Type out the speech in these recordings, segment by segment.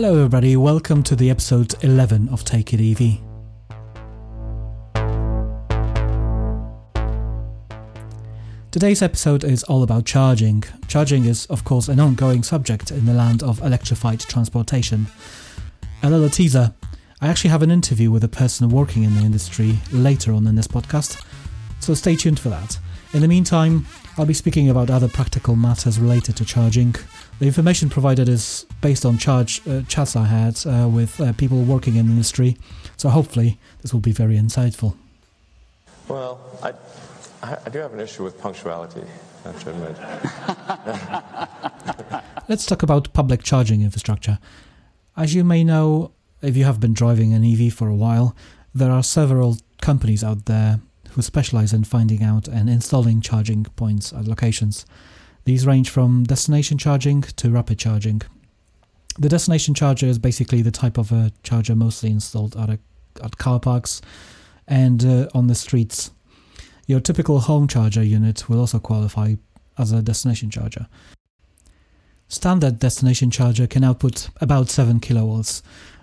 Hello, everybody. Welcome to the episode 11 of Take It EV. Today's episode is all about charging. Charging is, of course, an ongoing subject in the land of electrified transportation. A little teaser I actually have an interview with a person working in the industry later on in this podcast, so stay tuned for that. In the meantime, I'll be speaking about other practical matters related to charging. The information provided is based on charge uh, chats I had uh, with uh, people working in the industry, so hopefully this will be very insightful. Well, I, I do have an issue with punctuality, I have to admit. Let's talk about public charging infrastructure. As you may know, if you have been driving an EV for a while, there are several companies out there who specialize in finding out and installing charging points at locations. These range from destination charging to rapid charging. The destination charger is basically the type of a charger mostly installed at, a, at car parks and uh, on the streets. Your typical home charger unit will also qualify as a destination charger. Standard destination charger can output about 7 kilowatts.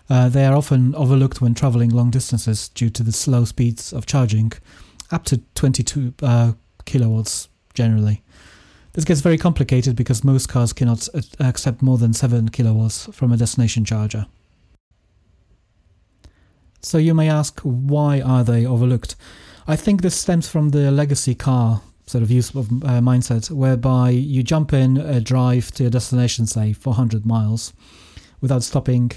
Uh, they are often overlooked when traveling long distances due to the slow speeds of charging, up to 22 uh, kilowatts generally. This gets very complicated because most cars cannot accept more than 7 kilowatts from a destination charger. So you may ask, why are they overlooked? I think this stems from the legacy car sort of use of uh, mindset, whereby you jump in, a drive to a destination, say 400 miles, without stopping,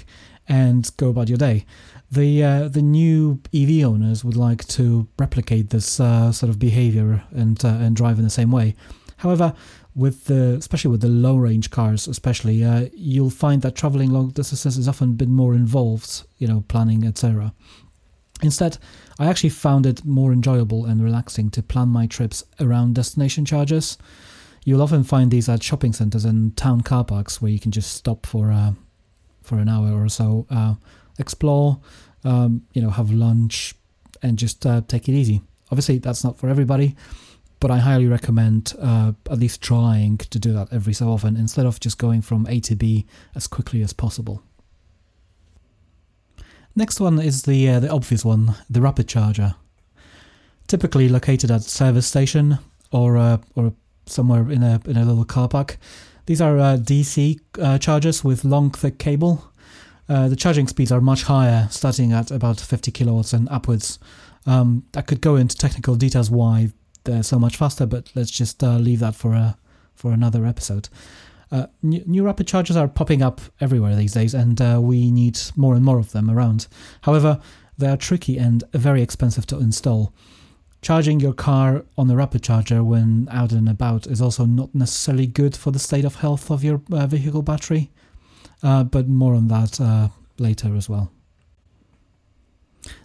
and go about your day. The uh, the new EV owners would like to replicate this uh, sort of behavior and uh, and drive in the same way. However, with the especially with the low range cars, especially uh, you'll find that traveling long distances is often a bit more involved, you know, planning etc. Instead, I actually found it more enjoyable and relaxing to plan my trips around destination charges. You'll often find these at shopping centres and town car parks where you can just stop for uh, for an hour or so, uh, explore, um, you know, have lunch, and just uh, take it easy. Obviously, that's not for everybody, but I highly recommend uh, at least trying to do that every so often instead of just going from A to B as quickly as possible. Next one is the uh, the obvious one, the rapid charger. Typically located at a service station or uh, or somewhere in a in a little car park. These are uh, DC uh, chargers with long, thick cable. Uh, the charging speeds are much higher, starting at about 50 kilowatts and upwards. Um, I could go into technical details why they're so much faster, but let's just uh, leave that for a for another episode. Uh, new, new, rapid chargers are popping up everywhere these days, and uh, we need more and more of them around. However, they are tricky and very expensive to install. Charging your car on a rapid charger when out and about is also not necessarily good for the state of health of your uh, vehicle battery, uh, but more on that uh, later as well.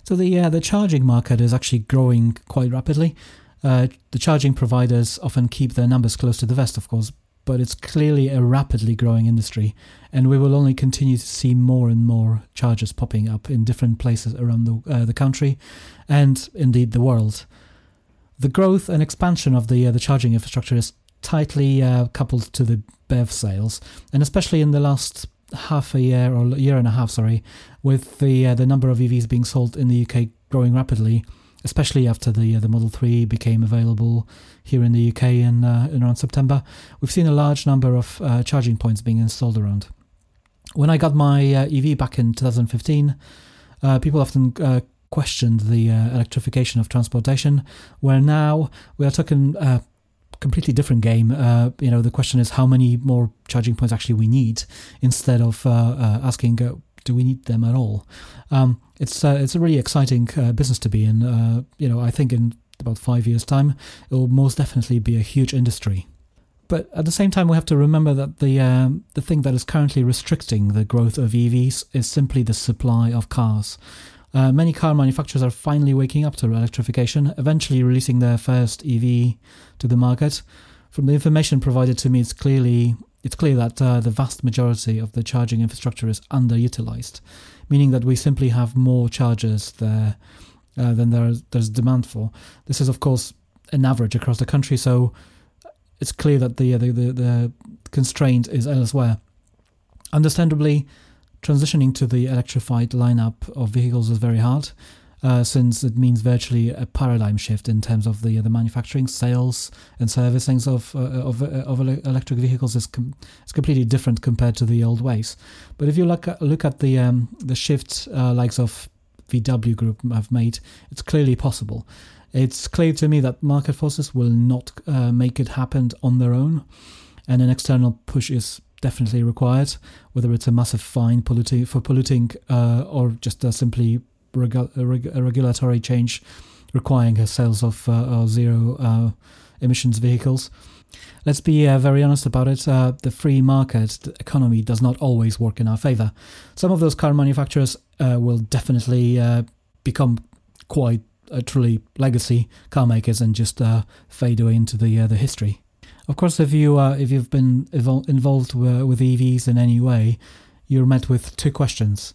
So the uh, the charging market is actually growing quite rapidly. Uh, the charging providers often keep their numbers close to the vest, of course, but it's clearly a rapidly growing industry, and we will only continue to see more and more chargers popping up in different places around the uh, the country, and indeed the world. The growth and expansion of the uh, the charging infrastructure is tightly uh, coupled to the BEV sales, and especially in the last half a year or year and a half, sorry, with the uh, the number of EVs being sold in the UK growing rapidly, especially after the uh, the Model 3 became available here in the UK in, uh, in around September, we've seen a large number of uh, charging points being installed around. When I got my EV back in 2015, people often questioned the uh, electrification of transportation, where now we are talking a completely different game. Uh, you know, the question is how many more charging points actually we need instead of uh, uh asking, uh, do we need them at all? Um, it's uh, it's a really exciting business to be in. you know, I think in about five years' time, it will most definitely be a huge industry. But at the same time, we have to remember that the um, the thing that is currently restricting the growth of EVs is simply the supply of cars. Uh, many car manufacturers are finally waking up to electrification, eventually releasing their first EV to the market. From the information provided to me, it's clearly it's clear that uh, the vast majority of the charging infrastructure is underutilized, meaning that we simply have more chargers there uh, than there is, there's demand for. This is, of course, an average across the country, so it's clear that the the, the, the constraint is elsewhere. Understandably, transitioning to the electrified lineup of vehicles is very hard. Uh, since it means virtually a paradigm shift in terms of the the manufacturing, sales, and servicing of uh, of, uh, of electric vehicles is com- is completely different compared to the old ways. But if you look at, look at the um, the shift uh, likes of VW Group have made, it's clearly possible. It's clear to me that market forces will not uh, make it happen on their own, and an external push is definitely required, whether it's a massive fine for polluting uh, or just simply reg- regulatory change requiring sales of uh, zero uh, emissions vehicles. Let's be uh, very honest about it. Uh, the free market the economy does not always work in our favor. Some of those car manufacturers uh, will definitely uh, become quite truly legacy car makers and just fade away into the the history. Of course, if you if you've been evol- involved with EVs in any way, you're met with two questions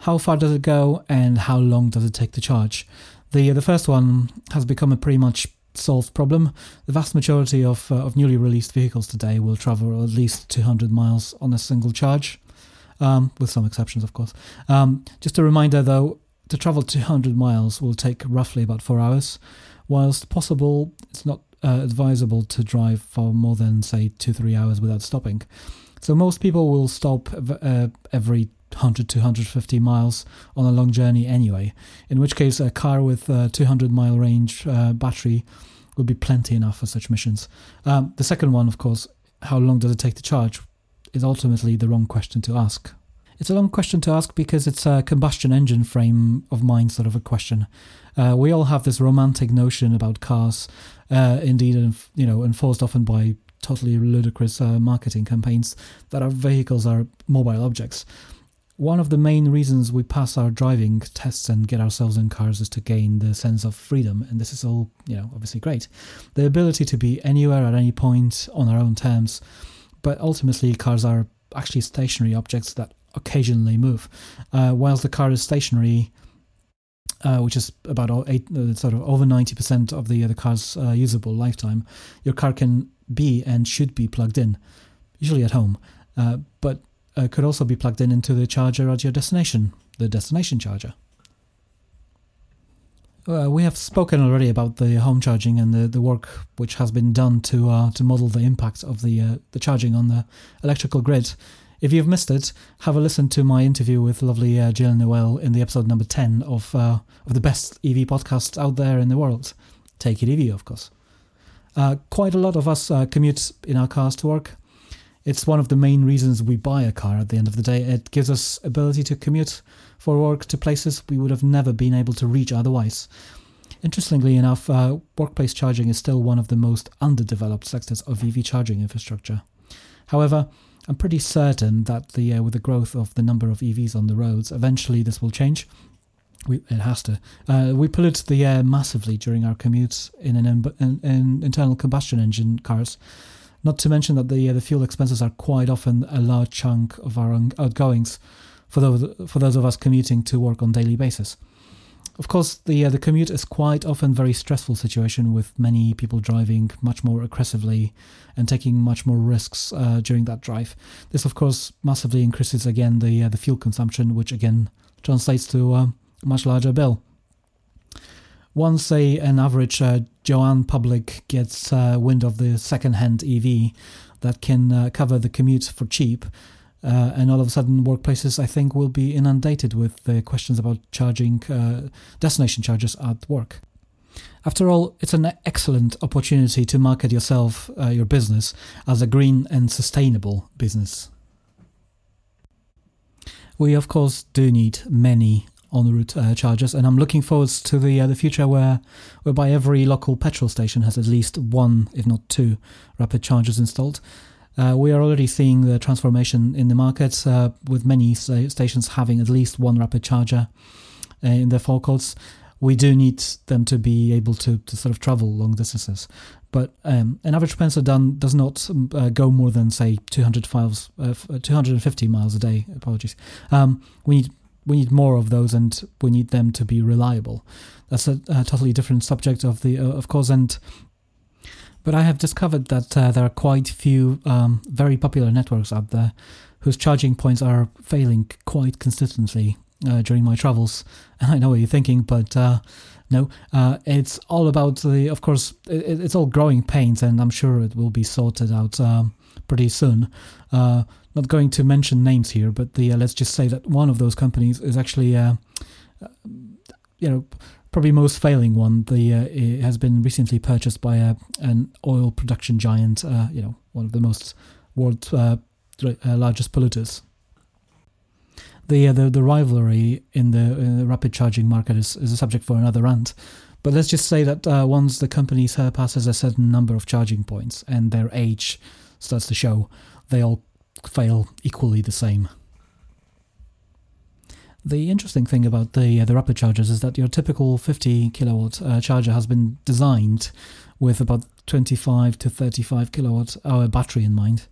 how far does it go and how long does it take to charge? The the first one has become a pretty much solved problem. The vast majority of uh, of newly released vehicles today will travel at least 200 miles on a single charge, um, with some exceptions, of course. Um, just a reminder, though, to travel 200 miles will take roughly about four hours. Whilst possible, it's not uh, advisable to drive for more than say two three hours without stopping. So most people will stop uh, every 100 to 150 miles on a long journey anyway. In which case, a car with a 200 mile range uh, battery would be plenty enough for such missions. Um, the second one, of course, how long does it take to charge, is ultimately the wrong question to ask. It's a long question to ask because it's a combustion engine frame of mind sort of a question. Uh, we all have this romantic notion about cars, uh, indeed, you know, enforced often by totally ludicrous uh, marketing campaigns that our vehicles are mobile objects one of the main reasons we pass our driving tests and get ourselves in cars is to gain the sense of freedom and this is all you know obviously great. The ability to be anywhere at any point on our own terms but ultimately cars are actually stationary objects that occasionally move. Uh, whilst the car is stationary uh, which is about eight, uh, sort of over 90% of the, the car's uh, usable lifetime your car can be and should be plugged in usually at home. Uh, but uh, could also be plugged in into the charger at your destination, the destination charger. Uh, we have spoken already about the home charging and the, the work which has been done to uh, to model the impact of the uh, the charging on the electrical grid. If you've missed it, have a listen to my interview with lovely uh, Jill Noel in the episode number ten of uh, of the best EV podcasts out there in the world. Take it EV, of course. Uh, quite a lot of us commute in our cars to work. It's one of the main reasons we buy a car at the end of the day. It gives us ability to commute for work to places we would have never been able to reach otherwise. Interestingly enough, uh, workplace charging is still one of the most underdeveloped sectors of EV charging infrastructure. However, I'm pretty certain that the uh, with the growth of the number of EVs on the roads, eventually this will change. We, it has to. Uh, we pollute the air massively during our commutes in an in, in internal combustion engine cars, not to mention that the the fuel expenses are quite often a large chunk of our outgoings for those for those of us commuting to work on daily basis. Of course, the uh, the commute is quite often very stressful situation with many people driving much more aggressively and taking much more risks uh, during that drive. This, of course, massively increases again the uh, the fuel consumption, which again translates to a much larger bill once say an average uh, Joanne public gets uh, wind of the second-hand EV that can uh, cover the commute for cheap, uh, and all of a sudden workplaces I think will be inundated with the questions about charging uh, destination charges at work. After all, it's an excellent opportunity to market yourself, uh, your business, as a green and sustainable business. We, of course, do need many on the route uh, chargers, and I'm looking forward to the uh, the future where whereby every local petrol station has at least one, if not two, rapid chargers installed. Uh, we are already seeing the transformation in the market, uh, with many stations having at least one rapid charger uh, in their forecourts. We do need them to be able to, to sort of travel long distances, but um, an average Spencer done does not um, uh, go more than say 200 files, 250 miles a day. Apologies. Um, we need we need more of those and we need them to be reliable. That's a, a totally different subject of the uh, of course and But I have discovered that uh, there are quite few um, very popular networks out there whose charging points are failing quite consistently uh, during my travels. And I know what you're thinking, but uh, no, uh, it's all about the. Of course, it, it's all growing pains, and I'm sure it will be sorted out um, pretty soon. Uh, not going to mention names here, but the uh, let's just say that one of those companies is actually, uh, you know, probably most failing one. The it has been recently purchased by a, an oil production giant. you know, one of the most world largest polluters the uh, the, the rivalry in the, in the, rapid charging market is, is a subject for another rant. But let's just say that uh, once the company surpasses a certain number of charging points and their age starts to show, they all fail equally the same. The interesting thing about the uh, the rapid chargers is that your typical 50 kilowatt uh, charger has been designed with about 25 to 35 kilowatt hour battery in mind.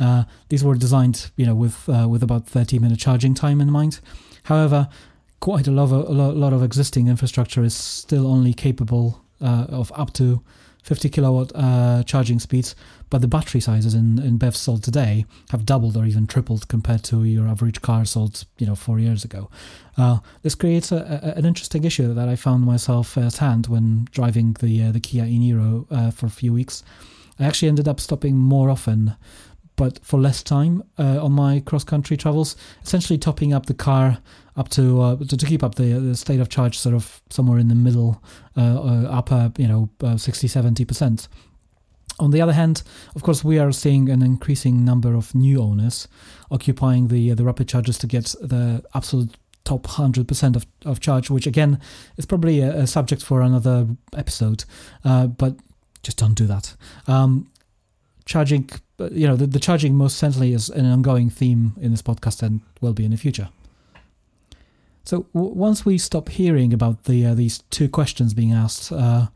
Uh, these were designed, you know, with uh, with about 30 minute charging time in mind. However, quite a lot of, a lot of existing infrastructure is still only capable uh, of up to 50 kilowatt uh, charging speeds, but the battery sizes in, in BEVs sold today have doubled or even tripled compared to your average car sold, you know, four years ago. Uh, this creates a, a, an interesting issue that I found myself firsthand when driving the uh, the Kia e-Niro uh, for a few weeks. I actually ended up stopping more often but for less time uh, on my cross country travels. Essentially, topping up the car up to uh, to, to, keep up the, the, state of charge sort of somewhere in the middle, uh, uh upper, you know, uh, 60 70 percent. On the other hand, of course, we are seeing an increasing number of new owners occupying the uh, the rapid charges to get the absolute top 100% of, of charge, which again is probably a, a subject for another episode, but just don't do that. Um, charging, you know, the, the charging most certainly is an ongoing theme in this podcast and will be in the future. So w- once we stop hearing about the uh, these two questions being asked, uh,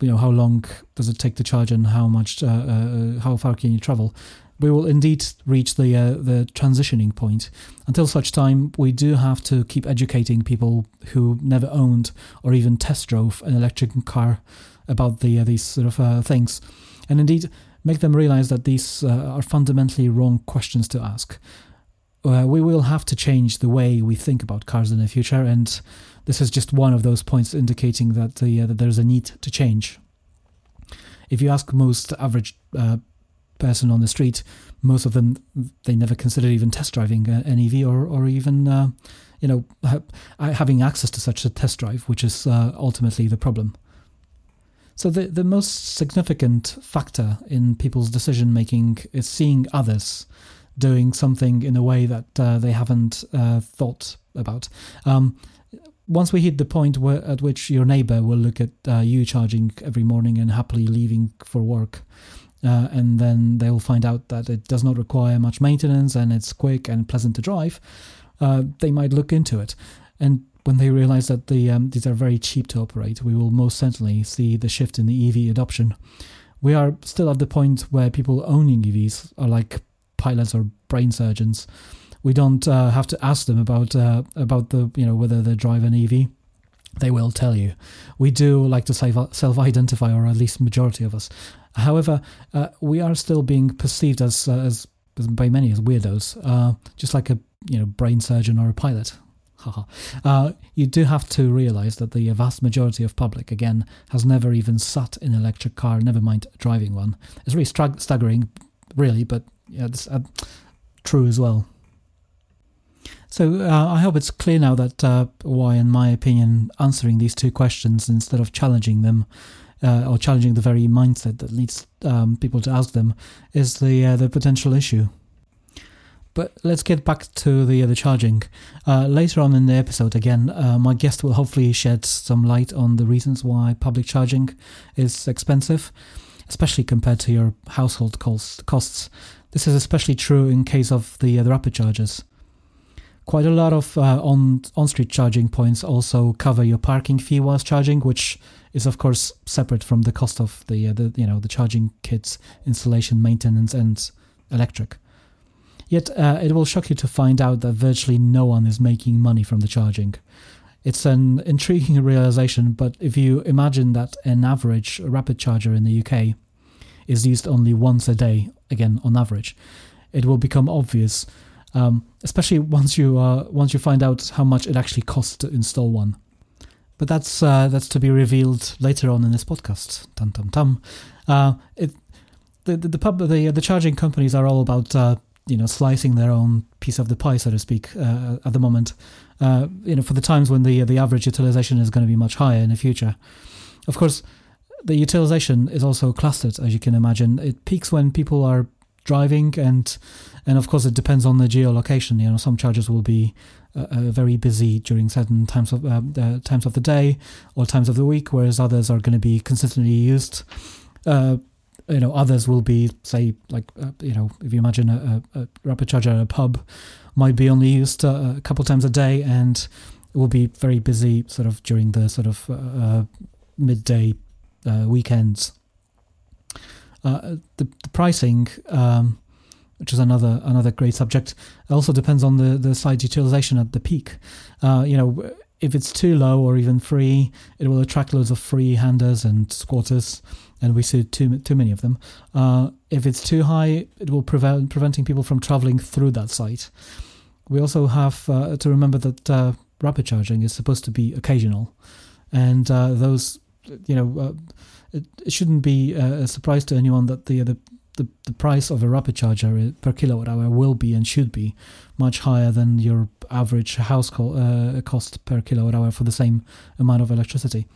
you know, how long does it take to charge and how much, uh, uh how far can you travel? We will indeed reach the uh, the transitioning point. Until such time, we do have to keep educating people who never owned or even test drove an electric car about the uh, these sort of things and indeed make them realize that these uh, are fundamentally wrong questions to ask. Uh, we will have to change the way we think about cars in the future, and this is just one of those points indicating that, the, uh, that there's a need to change. If you ask most average uh, person on the street, most of them they never considered even test driving an EV or or even uh, you know ha- having access to such a test drive, which is uh, ultimately the problem. So the the most significant factor in people's decision making is seeing others doing something in a way that uh, they haven't uh, thought about. Um, once we hit the point where, at which your neighbor will look at uh, you charging every morning and happily leaving for work, uh, and then they will find out that it does not require much maintenance and it's quick and pleasant to drive, uh, they might look into it. And when they realize that the um, these are very cheap to operate, we will most certainly see the shift in the EV adoption. We are still at the point where people owning EVs are like pilots or brain surgeons. We don't uh, have to ask them about uh, about the you know whether they drive an EV. They will tell you. We do like to self-identify, or at least majority of us. However, uh, we are still being perceived as, uh, as by many as weirdos, uh, just like a you know brain surgeon or a pilot uh, you do have to realize that the vast majority of public, again, has never even sat in an electric car, never mind driving one. It's really stag- staggering, really, but yeah, it's uh, true as well. So uh, I hope it's clear now that uh, why, in my opinion, answering these two questions instead of challenging them uh, or challenging the very mindset that leads um, people to ask them is the uh, the potential issue. But let's get back to the the charging. Uh, later on in the episode, again, uh, my guest will hopefully shed some light on the reasons why public charging is expensive, especially compared to your household cost, costs. This is especially true in case of the, the rapid chargers. Quite a lot of uh, on on street charging points also cover your parking fee whilst charging, which is of course separate from the cost of the, uh, the you know the charging kits, installation, maintenance, and electric. Yet uh, it will shock you to find out that virtually no one is making money from the charging. it's an intriguing realization, but if you imagine that an average rapid charger in the UK is used only once a day, again on average, it will become obvious, um, especially once you uh, once you find out how much it actually costs to install one. But that's uh, that's to be revealed later on in this podcast. Tum tum tum. Uh, it the the the, pub, the the charging companies are all about uh, you know slicing their own piece of the pie, so to speak, uh, at the moment. Uh, you know, for the times when the the average utilization is going to be much higher in the future. Of course, the utilization is also clustered, as you can imagine. It peaks when people are driving, and and of course it depends on the geolocation. You know, some chargers will be uh, uh very busy during certain times of uh, times of the day or times of the week, whereas others are going to be consistently used. Uh, you know, others will be, say, like uh, you know, if you imagine a, a, a, rapid charger at a pub, might be only used uh, a couple times a day, and it will be very busy, sort of during the sort of midday weekends. Uh, the, the, pricing, um, which is another another great subject, also depends on the the site utilization at the peak. Uh, you know, if it's too low or even free, it will attract loads of free handers and squatters, and we see too too many of them. Uh, if it's too high, it will prevent preventing people from traveling through that site. We also have uh, to remember that uh, rapid charging is supposed to be occasional, and uh, those you know it, it shouldn't be a surprise to anyone that the, the the, the price of a rapid charger per kilowatt hour will be and should be much higher than your average house co- uh, cost per kilowatt hour for the same amount of electricity.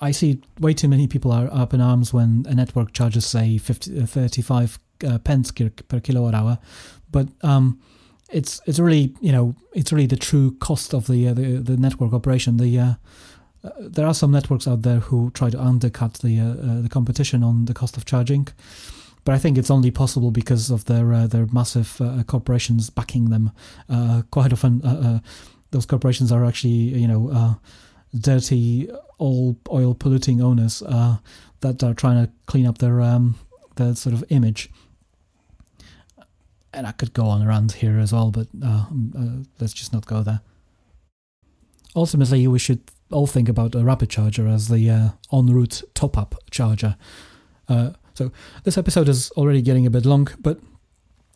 I see way too many people are up in arms when a network charges, say, 50, uh, 35 uh, pence per kilowatt hour, but um, it's it's really you know it's really the true cost of the uh, the, the network operation. The uh, uh, there are some networks out there who try to undercut the uh, the competition on the cost of charging, but I think it's only possible because of their their massive corporations backing them. quite often, those corporations are actually you know dirty, all oil polluting owners that are trying to clean up their um, their sort of image. And I could go on around here as well, but let's just not go there ultimately we should all think about a rapid charger as the uh, en route top up charger. Uh, so this episode is already getting a bit long, but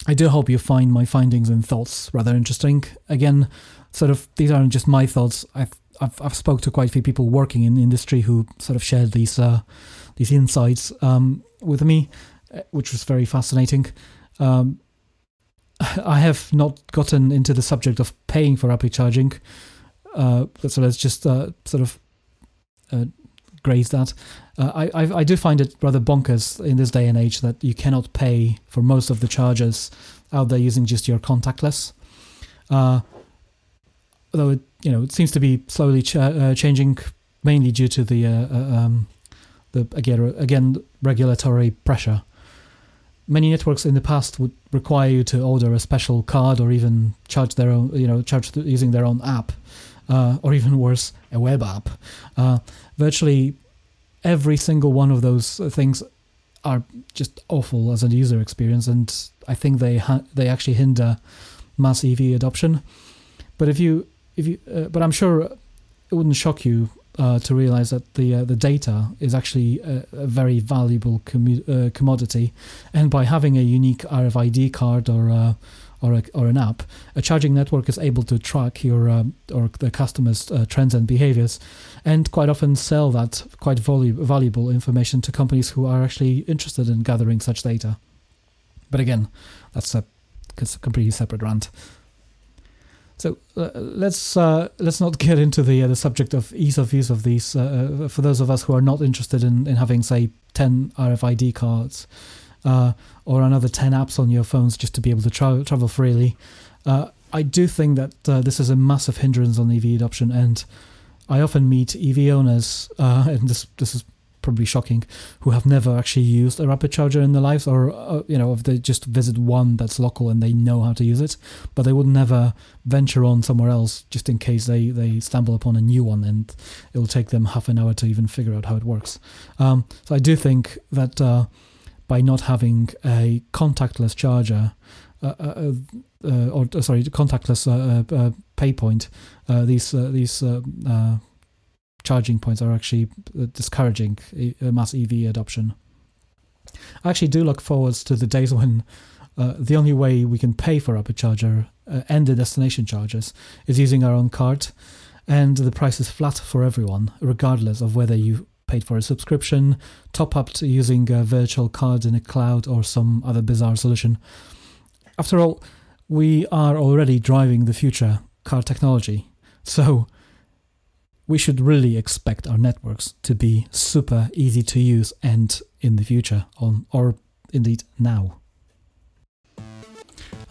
I do hope you find my findings and thoughts rather interesting. Again, sort of these aren't just my thoughts. I've I've, I've spoke to quite a few people working in the industry who sort of shared these uh, these insights um, with me, uh, which was very fascinating. Um, I have not gotten into the subject of paying for rapid charging, uh, so let's just uh, sort of uh, graze that. Uh, I, I, I do find it rather bonkers in this day and age that you cannot pay for most of the charges out there using just your contactless. Uh, though it you know it seems to be slowly ch- uh, changing, mainly due to the um, the again again regulatory pressure. Many networks in the past would require you to order a special card or even charge their own, you know, charge using their own app uh, or even worse, a web app. Uh, virtually every single one of those things are just awful as a user experience, and I think they ha- they actually hinder mass EV adoption. But if you if you, uh, but I'm sure it wouldn't shock you uh, to realize that the uh, the data is actually a, a very valuable commu- uh, commodity, and by having a unique RFID card or uh, or, a, or an app, a charging network is able to track your um, or the customer's uh, trends and behaviors, and quite often sell that quite valuable information to companies who are actually interested in gathering such data. But again, that's a, that's a completely separate rant. So uh, let's uh, let's not get into the uh, the subject of ease of use of these. Uh, uh, for those of us who are not interested in, in having say ten RFID cards, or another 10 apps on your phones just to be able to tra- travel freely. I do think that this is a massive hindrance on EV adoption, and I often meet EV owners, and this this is probably shocking, who have never actually used a rapid charger in their lives, or uh, you know, if they just visit one that's local and they know how to use it, but they would never venture on somewhere else just in case they they stumble upon a new one, and it will take them half an hour to even figure out how it works. Um, so I do think that uh, by not having a contactless charger uh, uh, uh or sorry, contactless pay point, these these charging points are actually discouraging mass EV adoption. I actually do look forwards to the days when uh, the only way we can pay for Rapid Charger uh, and the destination charges is using our own card, and the price is flat for everyone, regardless of whether you paid for a subscription, top up using a virtual card in a cloud, or some other bizarre solution. After all, we are already driving the future car technology, so we should really expect our networks to be super easy to use and in the future, on or indeed now.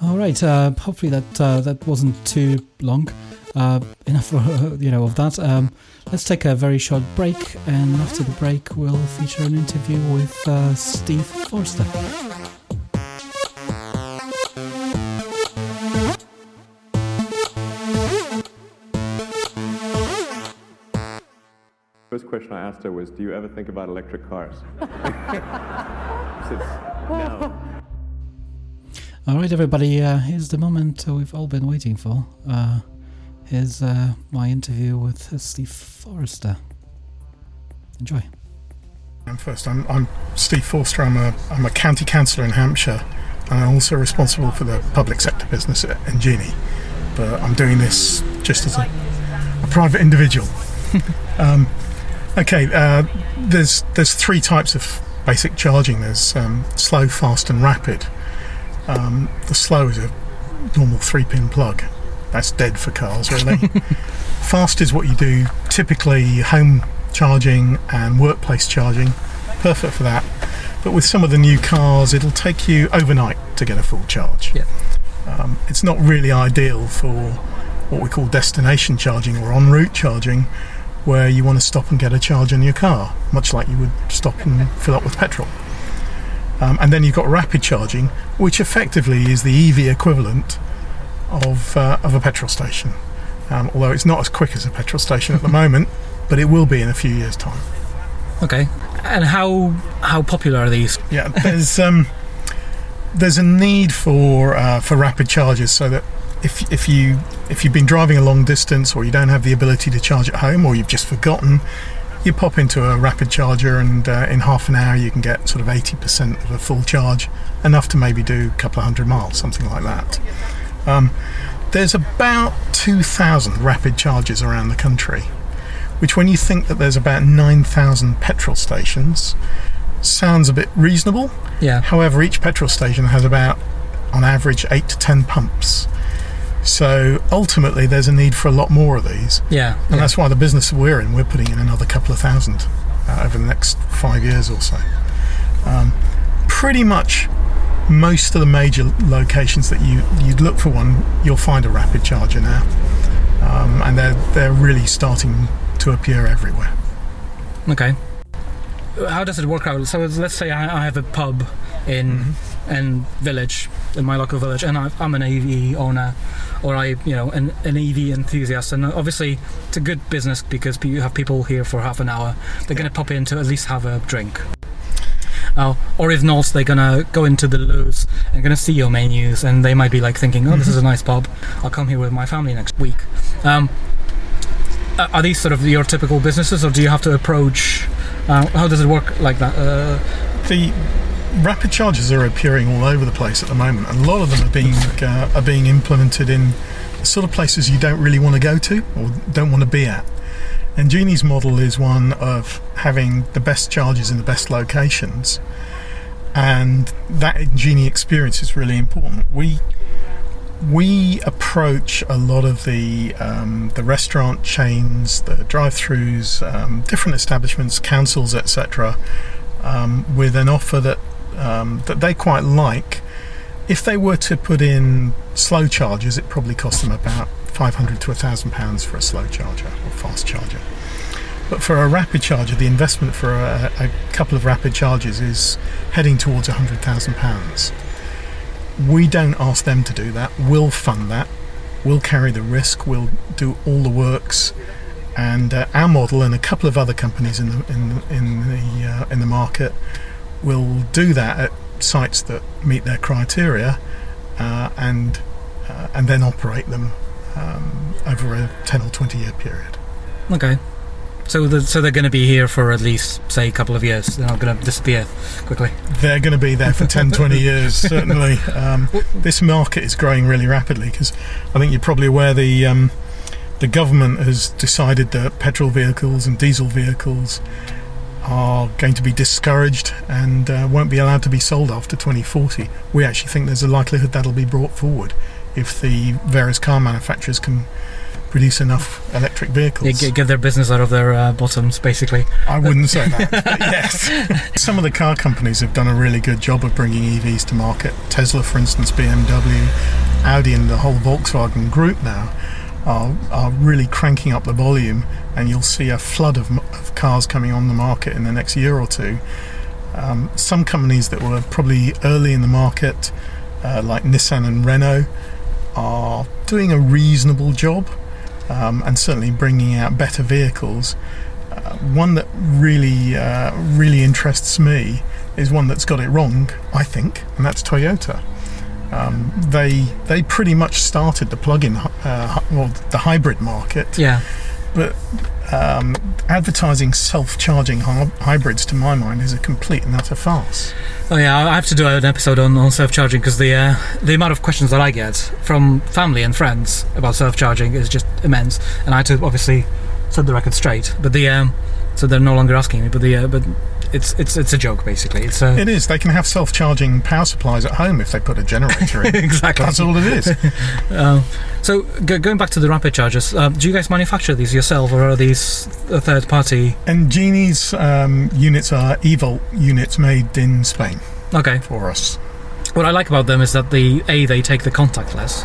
All right. Uh, hopefully that uh, that wasn't too long. Uh, enough, you know, of that. Um, let's take a very short break, and after the break, we'll feature an interview with uh, Steve Forster. First question I asked her was, "Do you ever think about electric cars?" said, no. All right, everybody. Uh, here's the moment we've all been waiting for. Uh, here's uh, my interview with uh, Steve Forster. Enjoy. I'm first. I'm, I'm Steve Forster. I'm a, I'm a county councillor in Hampshire, and I'm also responsible for the public sector business at Engenie. But I'm doing this just as a, a private individual. um, okay, uh, there's there's three types of basic charging. There's um, slow, fast, and rapid. Um, the slow is a normal three pin plug. That's dead for cars, really. Fast is what you do typically home charging and workplace charging. Perfect for that. But with some of the new cars, it'll take you overnight to get a full charge. Yeah. Um, it's not really ideal for what we call destination charging or en route charging, where you want to stop and get a charge in your car, much like you would stop and fill up with petrol. Um, and then you've got rapid charging, which effectively is the EV equivalent of, uh, of a petrol station. Um, although it's not as quick as a petrol station at the moment, but it will be in a few years' time. Okay. And how how popular are these? Yeah, there's um, there's a need for uh, for rapid chargers so that if if you if you've been driving a long distance or you don't have the ability to charge at home or you've just forgotten, you pop into a rapid charger and uh, in half an hour you can get sort of 80% of a full charge, enough to maybe do a couple of hundred miles, something like that. Um, there's about 2,000 rapid chargers around the country, which, when you think that there's about 9,000 petrol stations, sounds a bit reasonable. Yeah. However, each petrol station has about, on average, 8 to 10 pumps. So ultimately, there's a need for a lot more of these. Yeah. And yeah. that's why the business we're in, we're putting in another couple of thousand uh, over the next five years or so. Um, pretty much most of the major locations that you, you'd look for one, you'll find a rapid charger now. Um, and they're, they're really starting to appear everywhere. Okay. How does it work out? So let's say I, I have a pub in mm-hmm. In village in my local village, and I, am an EV owner, or I you know an, an EV enthusiast, and obviously it's a good business because you have people here for half an hour. They're going to pop in to at least have a drink. Uh, or if not, they're gonna go into the loos and gonna see your menus, and they might be like thinking, "Oh, this is a mm-hmm. nice pub. I'll come here with my family next week." Um, are these sort of your typical businesses, or do you have to approach? Uh, how does it work like that? Uh, the rapid chargers are appearing all over the place at the moment, and a lot of them are being uh, are being implemented in sort of places you don't really want to go to or don't want to be at. Engenie's model is one of having the best chargers in the best locations, and that Genie experience is really important. We we approach a lot of the um, the restaurant chains, the drive-throughs, um, different establishments, councils, etc., um, with an offer that um, that they quite like. If they were to put in slow chargers, it probably cost them about 500 to 1,000 pounds for a slow charger or fast charger. But for a rapid charger, the investment for a, a couple of rapid chargers is heading towards 100,000 pounds. We don't ask them to do that. We'll fund that. We'll carry the risk. We'll do all the works. And uh, our model and a couple of other companies in the in, in the uh, in the market will do that at sites that meet their criteria uh, and uh, and then operate them um, over a 10 or 20 year period. Okay. So, the, so they're going to be here for at least, say, a couple of years. They're not going to disappear quickly. They're going to be there for 10, 20 years, certainly. Um, this market is growing really rapidly because I think you're probably aware the um, the government has decided that petrol vehicles and diesel vehicles are going to be discouraged and uh, won't be allowed to be sold after 2040. We actually think there's a likelihood that'll be brought forward if the various car manufacturers can produce enough electric vehicles. Yeah, get, their business out of their uh, bottoms, basically. I wouldn't say that, yes. Some of the car companies have done a really good job of bringing EVs to market. Tesla, for instance, BMW, Audi, and the whole Volkswagen group now are, are really cranking up the volume, and you'll see a flood of, of cars coming on the market in the next year or two. Um, some companies that were probably early in the market, uh, like Nissan and Renault, are doing a reasonable job um, and certainly bringing out better vehicles. Uh, one that really, uh, really interests me is one that's got it wrong, I think, and that's Toyota. Um, they they pretty much started the plug-in, uh, well, the hybrid market. Yeah. But um, advertising self-charging hy- hybrids, to my mind, is a complete and utter farce. Oh yeah, I have to do an episode on, on self-charging because the uh, the amount of questions that I get from family and friends about self-charging is just immense, and I had to obviously set the record straight. But the um, so they're no longer asking me, but the uh, but it's it's it's a joke basically. It's a It is. They can have self-charging power supplies at home if they put a generator in. exactly. That's all it is. Um, so go, going back to the rapid chargers, uh, do you guys manufacture these yourself, or are these a third party? Engenie's um, units are Evolt units made in Spain Okay. for us. What I like about them is that the a they take the contactless,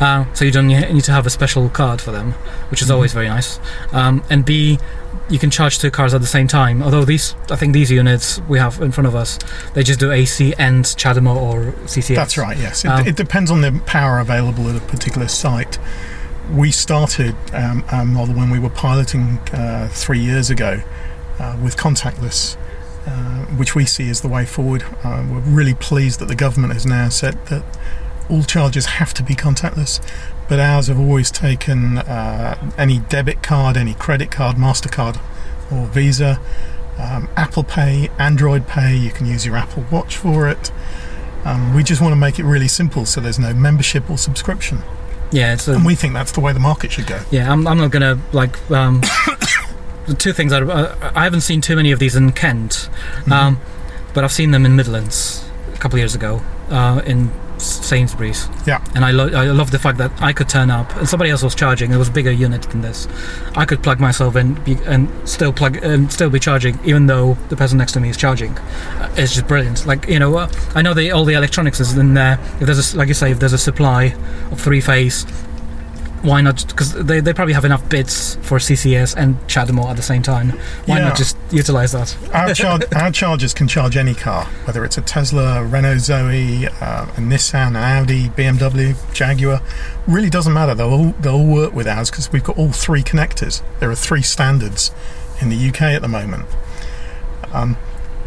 uh, so you don't need to have a special card for them, which is always very nice. Um, and b you can charge two cars at the same time. Although these, I think these units we have in front of us, they just do AC and CHAdeMO or CCS. That's right. Yes, it, Um, it depends on the power available at a particular site. We started um, our model when we were piloting uh, three years ago uh, with contactless, uh, which we see as the way forward. Uh, we're really pleased that the government has now said that all charges have to be contactless, but ours have always taken uh, any debit card, any credit card, Mastercard, or Visa. Um, Apple Pay, Android Pay, you can use your Apple Watch for it. Um, we just want to make it really simple so there's no membership or subscription. Yeah, it's a, And we think that's the way the market should go. yeah. I'm, I'm not gonna like um, the two things. Are, uh, I haven't seen too many of these in Kent, um, but I've seen them in Midlands a couple of years ago uh, in Sainsbury's. Yeah. and I, lo- I love the fact that I could turn up and somebody else was charging. It was a bigger unit than this. I could plug myself in be, and still plug and still be charging, even though the person next to me is charging. Uh, it's just brilliant. Like you know, uh, I know the, all the electronics is in there. If there's a, like you say, if there's a supply of three phase. Why not? Because they, they probably have enough bits for CCS and CHAdeMO at the same time. Why Yeah. not just utilize that? Our, char- our chargers can charge any car, whether it's a Tesla, Renault Zoe, uh, a Nissan, Audi, BMW, Jaguar. Really doesn't matter. They'll all, they'll all work with ours because we've got all three connectors. There are three standards in the UK at the moment. Um,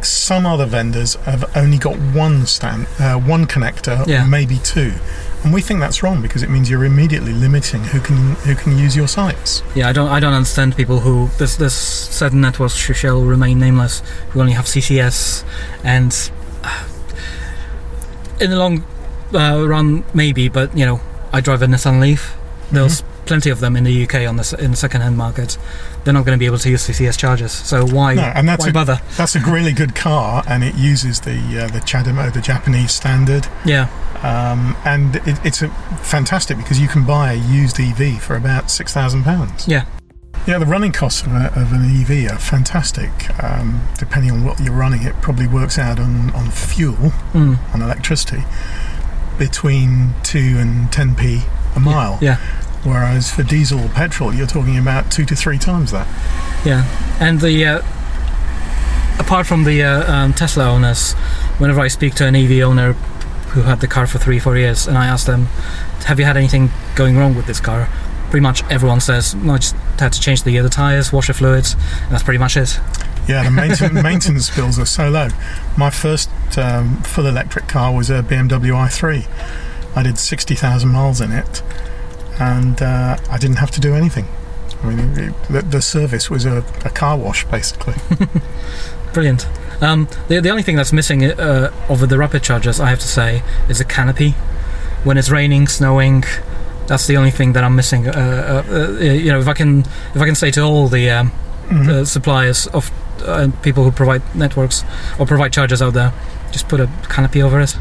some other vendors have only got one stand, uh, one connector, Yeah. or maybe two, and we think that's wrong because it means you're immediately limiting who can who can use your sites. Yeah, I don't I don't understand people who this there's certain networks shall remain nameless who only have CCS and uh, in the long uh, run maybe, but you know I drive a Nissan Leaf. There's plenty of them in the UK on the in the second-hand market. They're not going to be able to use CCS chargers, so why No, and that's why a- bother? That's a really good car, and it uses the uh, the CHAdeMO, the Japanese standard. Yeah, Um, and it, it's a fantastic because you can buy a used EV for about six thousand pounds. yeah, Yeah, the running costs of, a, of an EV are fantastic. Um, depending on what you're running, it probably works out on, on fuel, mm, on electricity, between two and ten p a mile. yeah, Whereas for diesel or petrol, you're talking about two to three times that. yeah. And the uh, apart from the uh, um, Tesla owners, whenever I speak to an EV owner who had the car for three, four years, and I ask them, "Have you had anything going wrong with this car?" Pretty much everyone says, "No, I just had to change the other tires, washer fluids, and that's pretty much it." Yeah, the mainten- maintenance bills are so low. My first um, full electric car was a BMW i3, I did sixty thousand miles in it, and uh, I didn't have to do anything. I mean, it, the, the service was a, a car wash basically. Brilliant. Um, the, the only thing that's missing uh, over the rapid chargers, I have to say, is a canopy. When it's raining, snowing, that's the only thing that I'm missing. Uh, uh, uh, you know, if I can, if I can say to all the, um, Mhm. the suppliers of uh, people who provide networks or provide chargers out there, just put a canopy over us.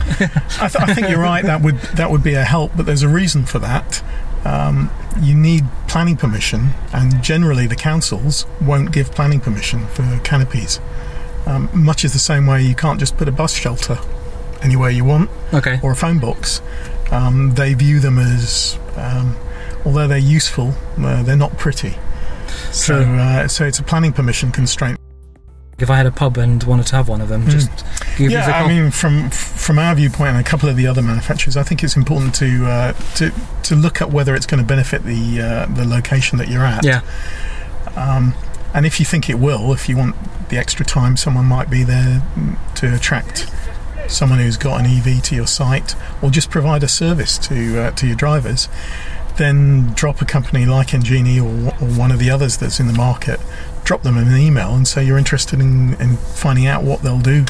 I, th- I think you're right. That would that would be a help, but there's a reason for that. Um, you need planning permission, and generally the councils won't give planning permission for canopies. Um, much is the same way you can't just put a bus shelter anywhere you want Okay. or a phone box. Um, they view them as, um, although they're useful, uh, they're not pretty. So, uh, so it's a planning permission constraint. If I had a pub and wanted to have one of them, Mm. just give us a Yeah. I mean, from from our viewpoint and a couple of the other manufacturers, I think it's important to uh, to to look at whether it's going to benefit the uh, the location that you're at. yeah. Um, and if you think it will, if you want the extra time, someone might be there to attract someone who's got an EV to your site, or just provide a service to uh, to your drivers. Then drop a company like Engenie or, or one of the others that's in the market. Drop them an email and say you're interested in, in finding out what they'll do.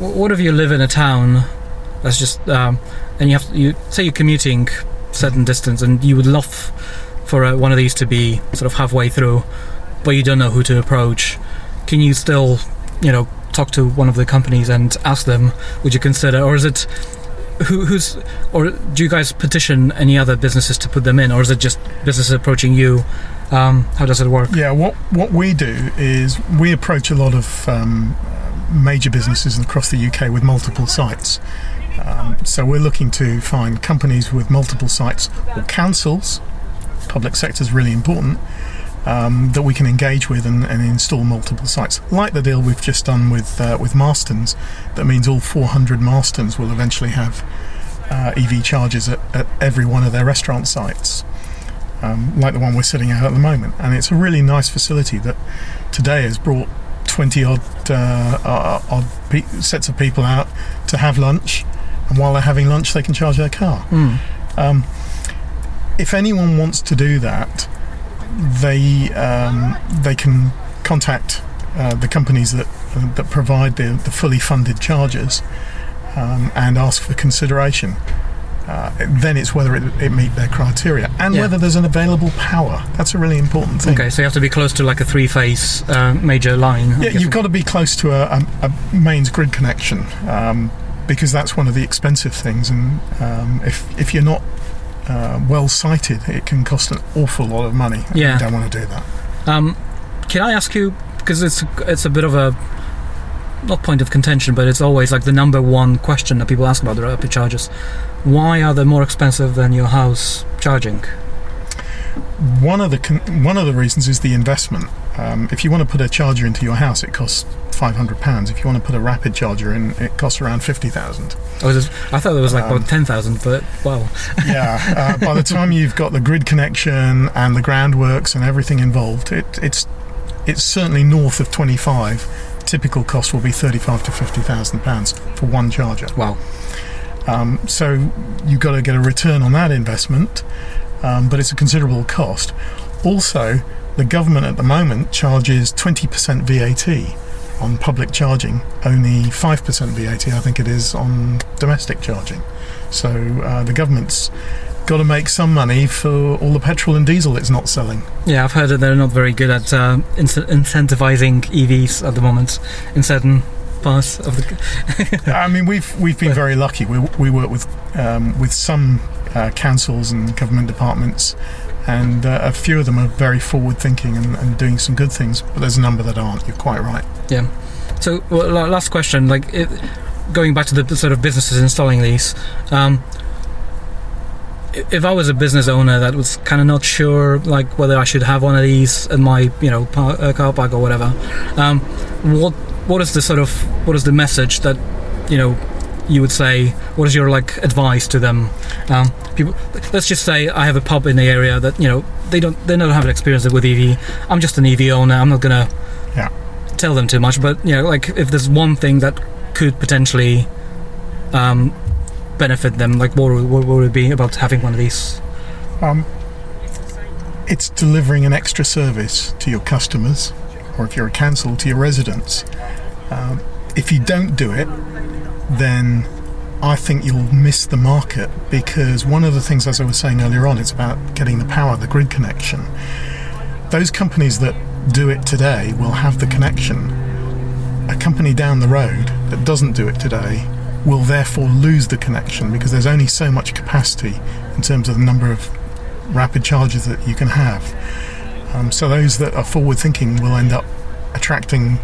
What if you live in a town that's just, um, and you have you say you're commuting certain distance, and you would love for uh, one of these to be sort of halfway through, but you don't know who to approach. Can you still, you know, talk to one of the companies and ask them? Would you consider, or is it? Who, who's or do you guys petition any other businesses to put them in, or is it just businesses approaching you? Um, how does it work? Yeah, what what we do is we approach a lot of um, major businesses across the UK with multiple sites. Um, so we're looking to find companies with multiple sites or councils. Public sector is really important um, that we can engage with and, and install multiple sites, like the deal we've just done with uh, with Marstons. That means all 400 Marstons will eventually have uh, EV chargers at, at every one of their restaurant sites um, like the one we're sitting at at the moment. And it's a really nice facility that today has brought 20 odd, uh, odd pe- sets of people out to have lunch. And while they're having lunch, they can charge their car. Hmm. Um, if anyone wants to do that, they um, they can contact uh, the companies that uh, that provide the, the fully funded chargers um, and ask for consideration. Uh, then it's whether it, it meet their criteria and Yeah. whether there's an available power. That's a really important thing. Okay, so you have to be close to like a three-phase uh, major line. I Yeah, you've got to be close to a, a, a mains grid connection um, because that's one of the expensive things. And um, if if you're not uh, well sited, it can cost an awful lot of money. Yeah. you don't want to do that. Um, can I ask you because it's it's a bit of a not point of contention, but it's always like the number one question that people ask about the rapid chargers. Why are they more expensive than your house charging? One of the con- one of the reasons is the investment. Um, if you want to put a charger into your house, it costs five hundred pounds. If you want to put a rapid charger in, it costs around fifty thousand. Oh, I thought it was like Um, about ten thousand, but wow. yeah. Uh, by the time you've got the grid connection and the groundworks and everything involved, it, it's it's certainly north of twenty five. Typical cost will be thirty five to fifty thousand pounds for one charger. Wow. Um, so you've got to get a return on that investment, um, but it's a considerable cost. Also, the government at the moment charges 20% VAT on public charging, only 5% VAT, I think it is, on domestic charging. So uh, the government's got to make some money for all the petrol and diesel it's not selling. Yeah, I've heard that they're not very good at uh, in- incentivizing EVs at the moment in certain parts of the. I mean, we've we've been very lucky. We, we work with um, with some uh, councils and government departments, and uh, a few of them are very forward thinking and, and doing some good things. But there's a number that aren't. You're quite right. Yeah. So, well, last question. Like, it, going back to the sort of businesses installing these, um, if I was a business owner that was kind of not sure, like whether I should have one of these in my, you know, par- uh, car park or whatever, um, what what is the sort of what is the message that you know you would say? What is your like advice to them? Um, people, let's just say I have a pub in the area that you know they don't they don't have an experience with EV. I'm just an EV owner. I'm not gonna Yeah. tell them too much, but you know, like if there's one thing that could potentially um, benefit them? Like, what, what would it be about having one of these? Um, it's delivering an extra service to your customers, or if you're a council, to your residents. Um, if you don't do it, then I think you'll miss the market because one of the things, as I was saying earlier on, it's about getting the power, the grid connection. Those companies that do it today will have the connection. A company down the road that doesn't do it today will therefore lose the connection because there's only so much capacity in terms of the number of rapid charges that you can have. Um, so those that are forward thinking will end up attracting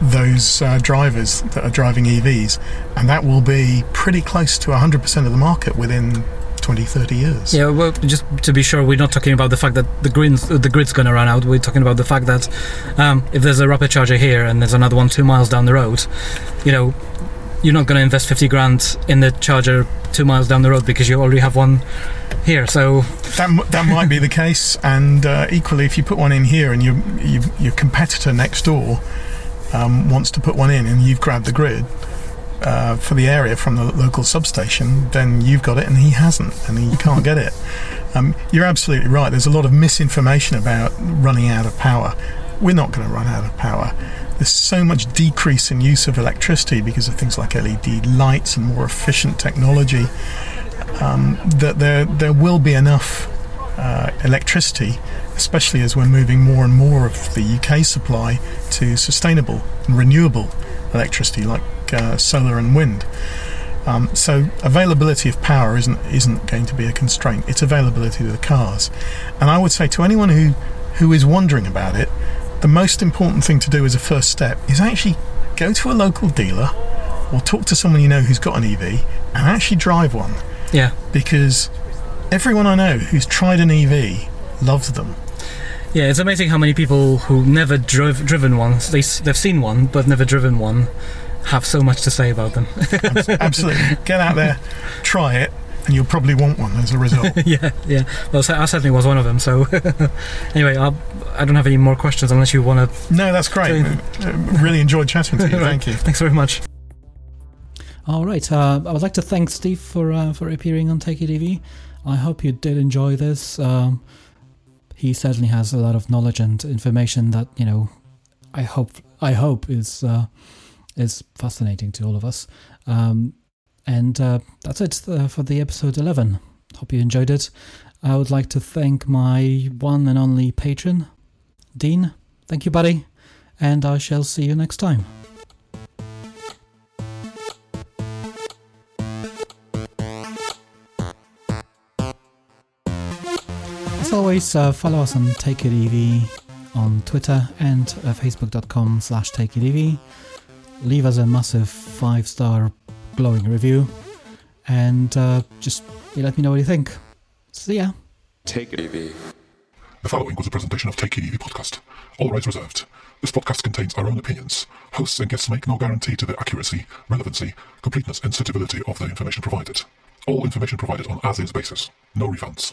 those uh, drivers that are driving EVs, and that will be pretty close to 100% of the market within 20, 30 years. Yeah, well, just to be sure, we're not talking about the fact that the grid's, the grid's going to run out. We're talking about the fact that um, if there's a rapid charger here and there's another one two miles down the road, you know, you're not going to invest 50 grand in the charger two miles down the road because you already have one here. So, That, that might be the case, and uh, equally, if you put one in here and you, you, your competitor next door um, wants to put one in and you've grabbed the grid uh, for the area from the local substation, then you've got it and he hasn't, and he can't get it. Um, you're absolutely right. There's a lot of misinformation about running out of power. We're not going to run out of power. There's so much decrease in use of electricity because of things like LED lights and more efficient technology um, that there there will be enough uh, electricity, especially as we're moving more and more of the UK supply to sustainable and renewable electricity like uh, solar and wind. Um, so availability of power isn't isn't going to be a constraint. It's availability of the cars, and I would say to anyone who who is wondering about it, the most important thing to do as a first step is actually go to a local dealer or talk to someone you know who's got an EV and actually drive one yeah, because everyone I know who's tried an EV loves them. yeah, it's amazing how many people who never drove driven one, they they've seen one but never driven one, have so much to say about them. Absolutely. Get out there, try it, and you'll probably want one as a result. yeah, yeah. Well, I certainly was one of them. So, anyway, I'll, I don't have any more questions unless you want to. No, that's great. Uh, really enjoyed chatting to you. Thank you. Thanks very much. All right. Uh, I would like to thank Steve for uh, for appearing on Take It EV. I hope you did enjoy this. Um, he certainly has a lot of knowledge and information that you know. I hope I hope is uh, is fascinating to all of us. Um, and uh, that's it uh, for the episode eleven. Hope you enjoyed it. I would like to thank my one and only patron, Dean. Thank you, buddy. And I shall see you next time. As always, uh, follow us on Take It EV on Twitter and uh, facebook.com slash Take It EV. Leave us a massive five star glowing review and uh, just you let me know what you think. See ya. Take it EV. The following was a presentation of Take It EV podcast. All rights reserved. This podcast contains our own opinions. Hosts and guests make no guarantee to the accuracy, relevancy, completeness, and suitability of the information provided. All information provided on as is basis. No refunds.